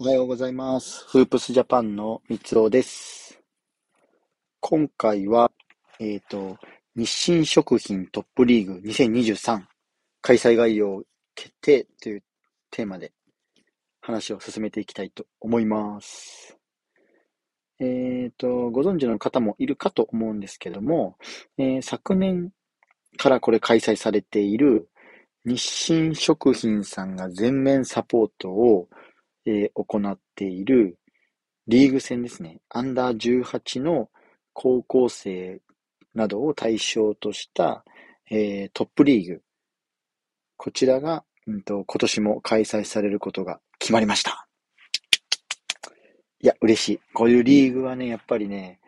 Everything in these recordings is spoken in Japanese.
おはようございます。フープスジャパンの三尾です。今回は、えっ、と、日清食品トップリーグ2023開催概要決定というテーマで話を進めていきたいと思います。えっ、と、ご存知の方もいるかと思うんですけども、えー昨年からこれ開催されている日清食品さんが全面サポートをえー行っているリーグ戦ですね。アンダー18の高校生などを対象とした、えートップリーグ。こちらが、うんと、今年も開催されることが決まりました。いや、嬉しい。こういうリーグはね、やっぱりね、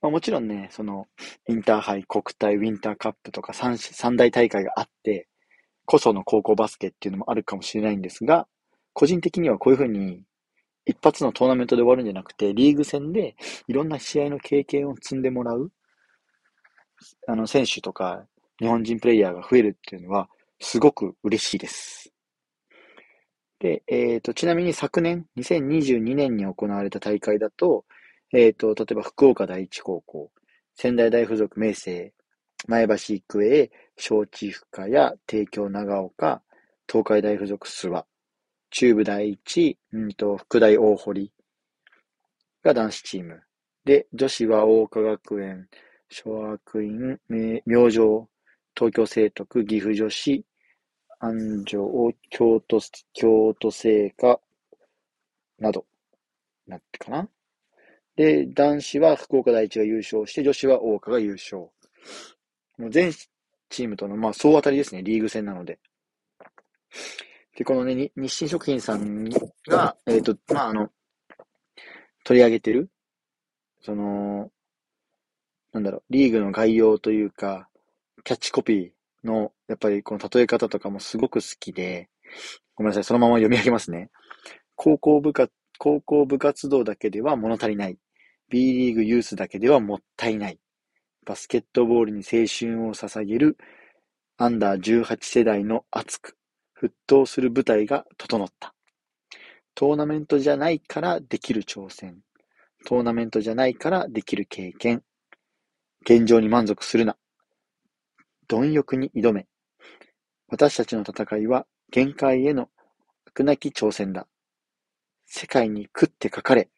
まあ、もちろんね、その、インターハイ、国体、ウィンターカップとか三三大大会があって、こその高校バスケっていうのもあるかもしれないんですが、個人的にはこういうふうに一発のトーナメントで終わるんじゃなくて、リーグ戦でいろんな試合の経験を積んでもらう、あの、選手とか日本人プレイヤーが増えるっていうのは、すごく嬉しいです。で、えっと、ちなみに昨年、2022年に行われた大会だと、えっと、例えば福岡第一高校、仙台大附属明星、前橋育英、承知深谷、帝京長岡、東海大附属諏訪、中部第一、うんと、福大大堀が男子チーム。で、女子は桜花学園、昭和学院、明星、東京聖徳、岐阜女子、安城、京都、京都聖火など、なってかな。で、男子は福岡第一が優勝して、女子は桜花が優勝。もう全チームとの、まあ、総当たりですね、リーグ戦なので。で、このね、に日清食品さんが、えっ、と、まあ、あの、取り上げてる、その、なんだろう、リーグの概要というか、キャッチコピーの、やっぱりこの例え方とかもすごく好きで、ごめんなさい、そのまま読み上げますね。高校部活、高校部活動だけでは物足りない。B リーグユースだけではもったいない。バスケットボールに青春を捧げるアンダー18世代の熱く、沸騰する舞台が整った。トーナメントじゃないからできる挑戦。トーナメントじゃないからできる経験。現状に満足するな。貪欲に挑め。私たちの戦いは限界への飽くなき挑戦だ。世界に食ってかかれ。っ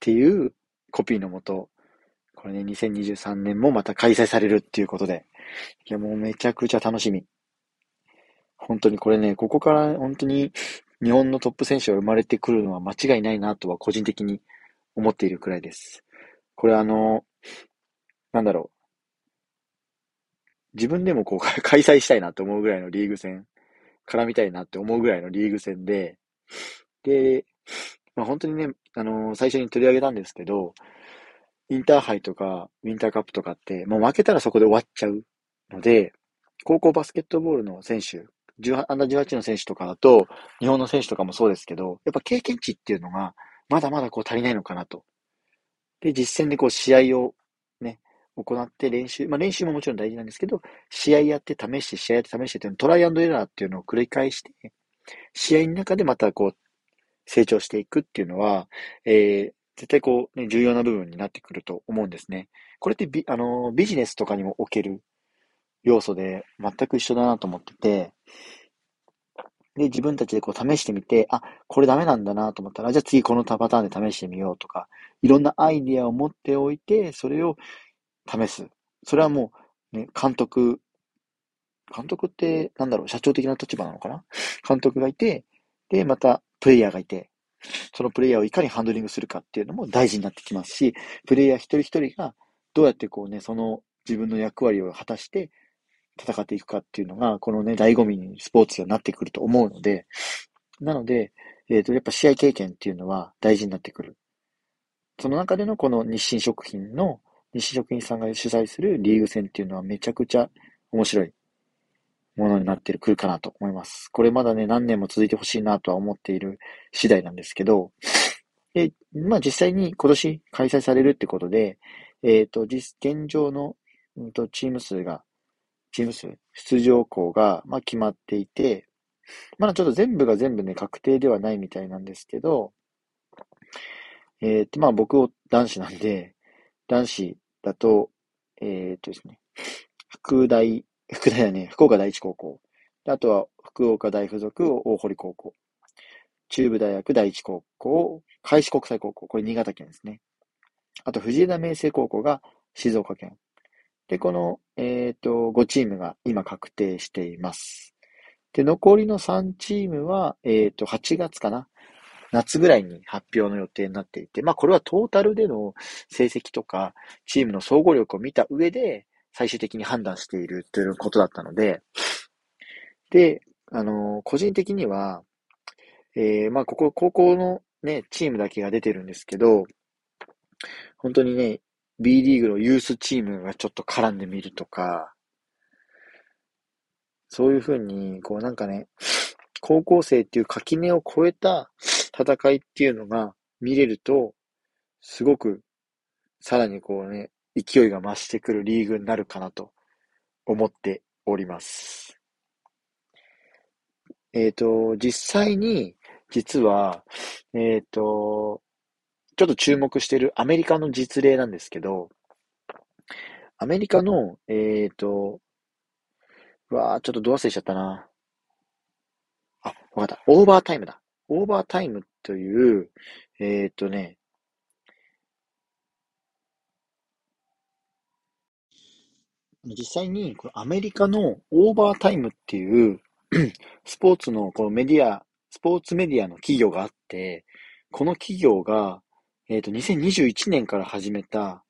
ていうコピーのもと、これね、2023年もまた開催されるっていうことで、いやもうめちゃくちゃ楽しみ。本当にこれね、ここから本当に日本のトップ選手が生まれてくるのは間違いないなとは個人的に思っているくらいです。これあの、なんだろう。自分でもこう 開催したいなと思うぐらいのリーグ戦、絡みたいなって思うぐらいのリーグ戦で、で、まあ、本当にね、あの最初に取り上げたんですけど、インターハイとかウィンターカップとかって、もう負けたらそこで終わっちゃうので、高校バスケットボールの選手、18アンダー18の選手とかだと、日本の選手とかもそうですけど、やっぱ経験値っていうのが、まだまだこう足りないのかなと。で、実戦でこう試合をね、行って練習、まあ練習ももちろん大事なんですけど、試合やって試して、試合やって試してっていうのトライアンドエラーっていうのを繰り返して、試合の中でまたこう、成長していくっていうのは、えー、絶対こう、ね、重要な部分になってくると思うんですね。これってビ、あの、ビジネスとかにもおける要素で全く一緒だなと思ってて、で、自分たちでこう試してみて、あ、これダメなんだなと思ったら、じゃあ次このパターンで試してみようとか、いろんなアイディアを持っておいて、それを試す。それはもう、ね、監督、監督って、なんだろう、社長的な立場なのかな？監督がいて、で、また、プレイヤーがいて、そのプレイヤーをいかにハンドリングするかっていうのも大事になってきますし、プレイヤー一人一人がどうやってこうね、その自分の役割を果たして戦っていくかっていうのが、このね、醍醐味にスポーツになってくると思うので、なので、えっ、と、やっぱ試合経験っていうのは大事になってくる。その中でのこの日清食品の、日清食品さんが主催するリーグ戦っていうのはめちゃくちゃ面白いものになってる、くるかなと思います。これまだね、何年も続いてほしいなとは思っている次第なんですけど、で、まあ実際に今年開催されるってことで、えっ、と、実、現状の、うんと、チーム数が、チーム数、出場校が、まあ決まっていて、まだちょっと全部が全部ね、確定ではないみたいなんですけど、えっと、まあ僕を男子なんで、男子だと、えっとですね、福大、福大だね、福岡第一高校。あとは福岡大附属大堀高校。中部大学第一高校、開志国際高校。これ新潟県ですね。あと藤枝明誠高校が静岡県。で、この、えっ、と、5チームが今確定しています。で、残りの3チームは、えっ、と、8月かな？夏ぐらいに発表の予定になっていて、まあこれはトータルでの成績とか、チームの総合力を見た上で、最終的に判断しているということだったので、で、あのー、個人的には、えー、まあここ、高校のね、チームだけが出てるんですけど、本当にね、B リーグのユースチームがちょっと絡んでみるとか、そういうふうに、こうなんかね、高校生っていう垣根を越えた戦いっていうのが見れると、すごくさらにこうね、勢いが増してくるリーグになるかなと思っております。えっ、ー、と、実際に、実は、えっ、ー、と、ちょっと注目しているアメリカの実例なんですけど、アメリカの、えっ、ー、と、うわー、ちょっとど忘れしちゃったな。あ、わかった。オーバータイムだ。オーバータイムという、えっ、とね、実際に、こアメリカのオーバータイムっていう スポーツのこのメディア、スポーツメディアの企業があって、この企業が、えっ、ー、と、2021年から始めた、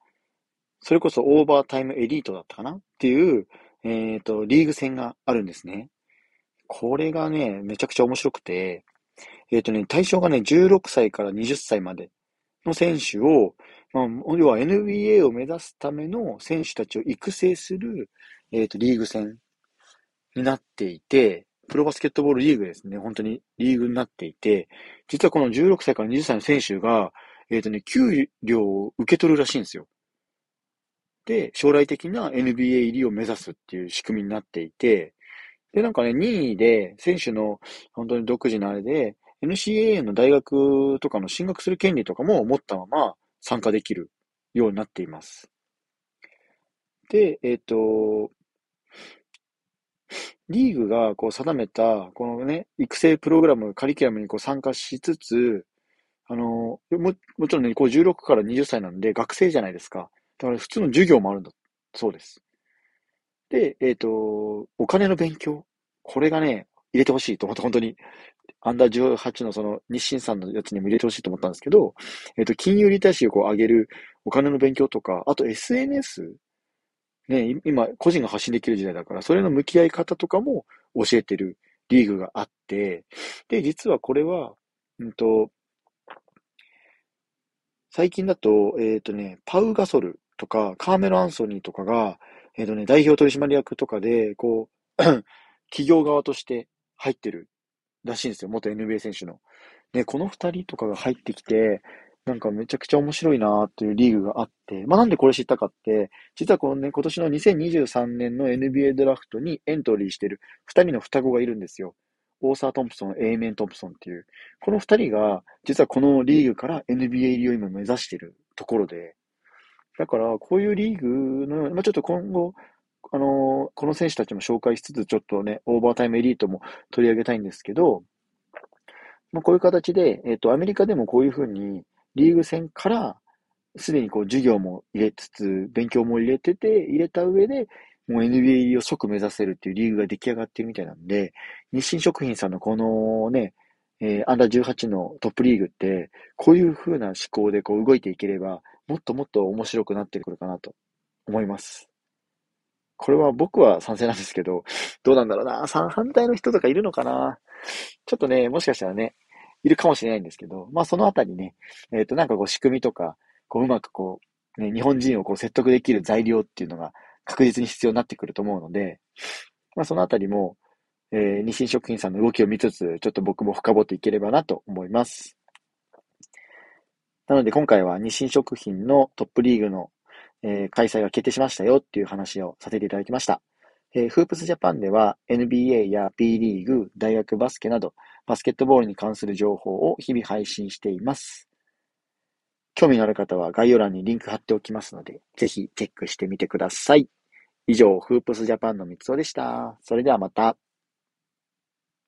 それこそオーバータイムエリートだったかな？っていう、えっ、ー、と、リーグ戦があるんですね。これがね、めちゃくちゃ面白くて、えっ、ー、とね、対象がね、16歳から20歳までの選手を、まあ、要は NBA を目指すための選手たちを育成する、えっ、ー、と、リーグ戦になっていて、プロバスケットボールリーグですね。本当にリーグになっていて、実はこの16歳から20歳の選手が、えっ、ー、とね、給料を受け取るらしいんですよ。で、将来的な NBA 入りを目指すっていう仕組みになっていて、で、なんかね、任意で、選手の本当に独自のあれで、NCAA の大学とかの進学する権利とかも持ったまま参加できるようになっています。で、えっ、ー、と、リーグがこう定めた、このね、育成プログラム、カリキュラムにこう参加しつつ、あの、も、もちろんね、こう16から20歳なんで学生じゃないですか。だから普通の授業もあるんだそうです。で、えっ、ー、と、お金の勉強。これがね、入れてほしいと思って、本当に。アンダー18のその日清さんのやつにも入れてほしいと思ったんですけど、えっ、ー、と、金融リテラシーをこう上げるお金の勉強とか、あと SNS? ね、今、個人が発信できる時代だから、それの向き合い方とかも教えてるリーグがあって、で、実はこれは、うんと、最近だと、えっ、ー、とね、パウ・ガソルとか、カーメロ・アンソニーとかが、えっ、ー、とね、代表取締役とかで、こう、企業側として入ってるらしいんですよ。元 NBA 選手の。で、この二人とかが入ってきて、なんかめちゃくちゃ面白いなーっていうリーグがあって、まあなんでこれ知ったかって、実はこのね、今年の2023年の NBA ドラフトにエントリーしてる二人の双子がいるんですよ。オーサー・トンプソン、エイメン・トンプソンっていう。この二人が、実はこのリーグから NBA 入りを今目指してるところで、だから、こういうリーグの、まあ、ちょっと今後、あのー、この選手たちも紹介しつつ、ちょっとね、オーバータイムエリートも取り上げたいんですけど、まあ、こういう形で、えっ、ー、と、アメリカでもこういうふうに、リーグ戦から、すでにこう、授業も入れつつ、勉強も入れてて、入れた上で、もう NBA を即目指せるっていうリーグが出来上がってるみたいなんで、日清食品さんのこのね、えー、アンダー18のトップリーグって、こういう風な思考でこう動いていければ、もっともっと面白くなってくるかなと思います。これは僕は賛成なんですけど、どうなんだろうな。反対の人とかいるのかな。ちょっとね、もしかしたらね、いるかもしれないんですけど、まあそのあたりね、えっ、ー、となんかこう仕組みとか、こううまくこう、ね、日本人をこう説得できる材料っていうのが確実に必要になってくると思うので、まあそのあたりも、えー、日清食品さんの動きを見つつ、ちょっと僕も深掘っていければなと思います。なので今回は日清食品のトップリーグの、えー、開催が決定しましたよっていう話をさせていただきました。えー、フープスジャパンでは NBA や B リーグ、大学バスケなどバスケットボールに関する情報を日々配信しています。興味のある方は概要欄にリンク貼っておきますので、ぜひチェックしてみてください。以上、フープスジャパンの三つおでした。それではまた。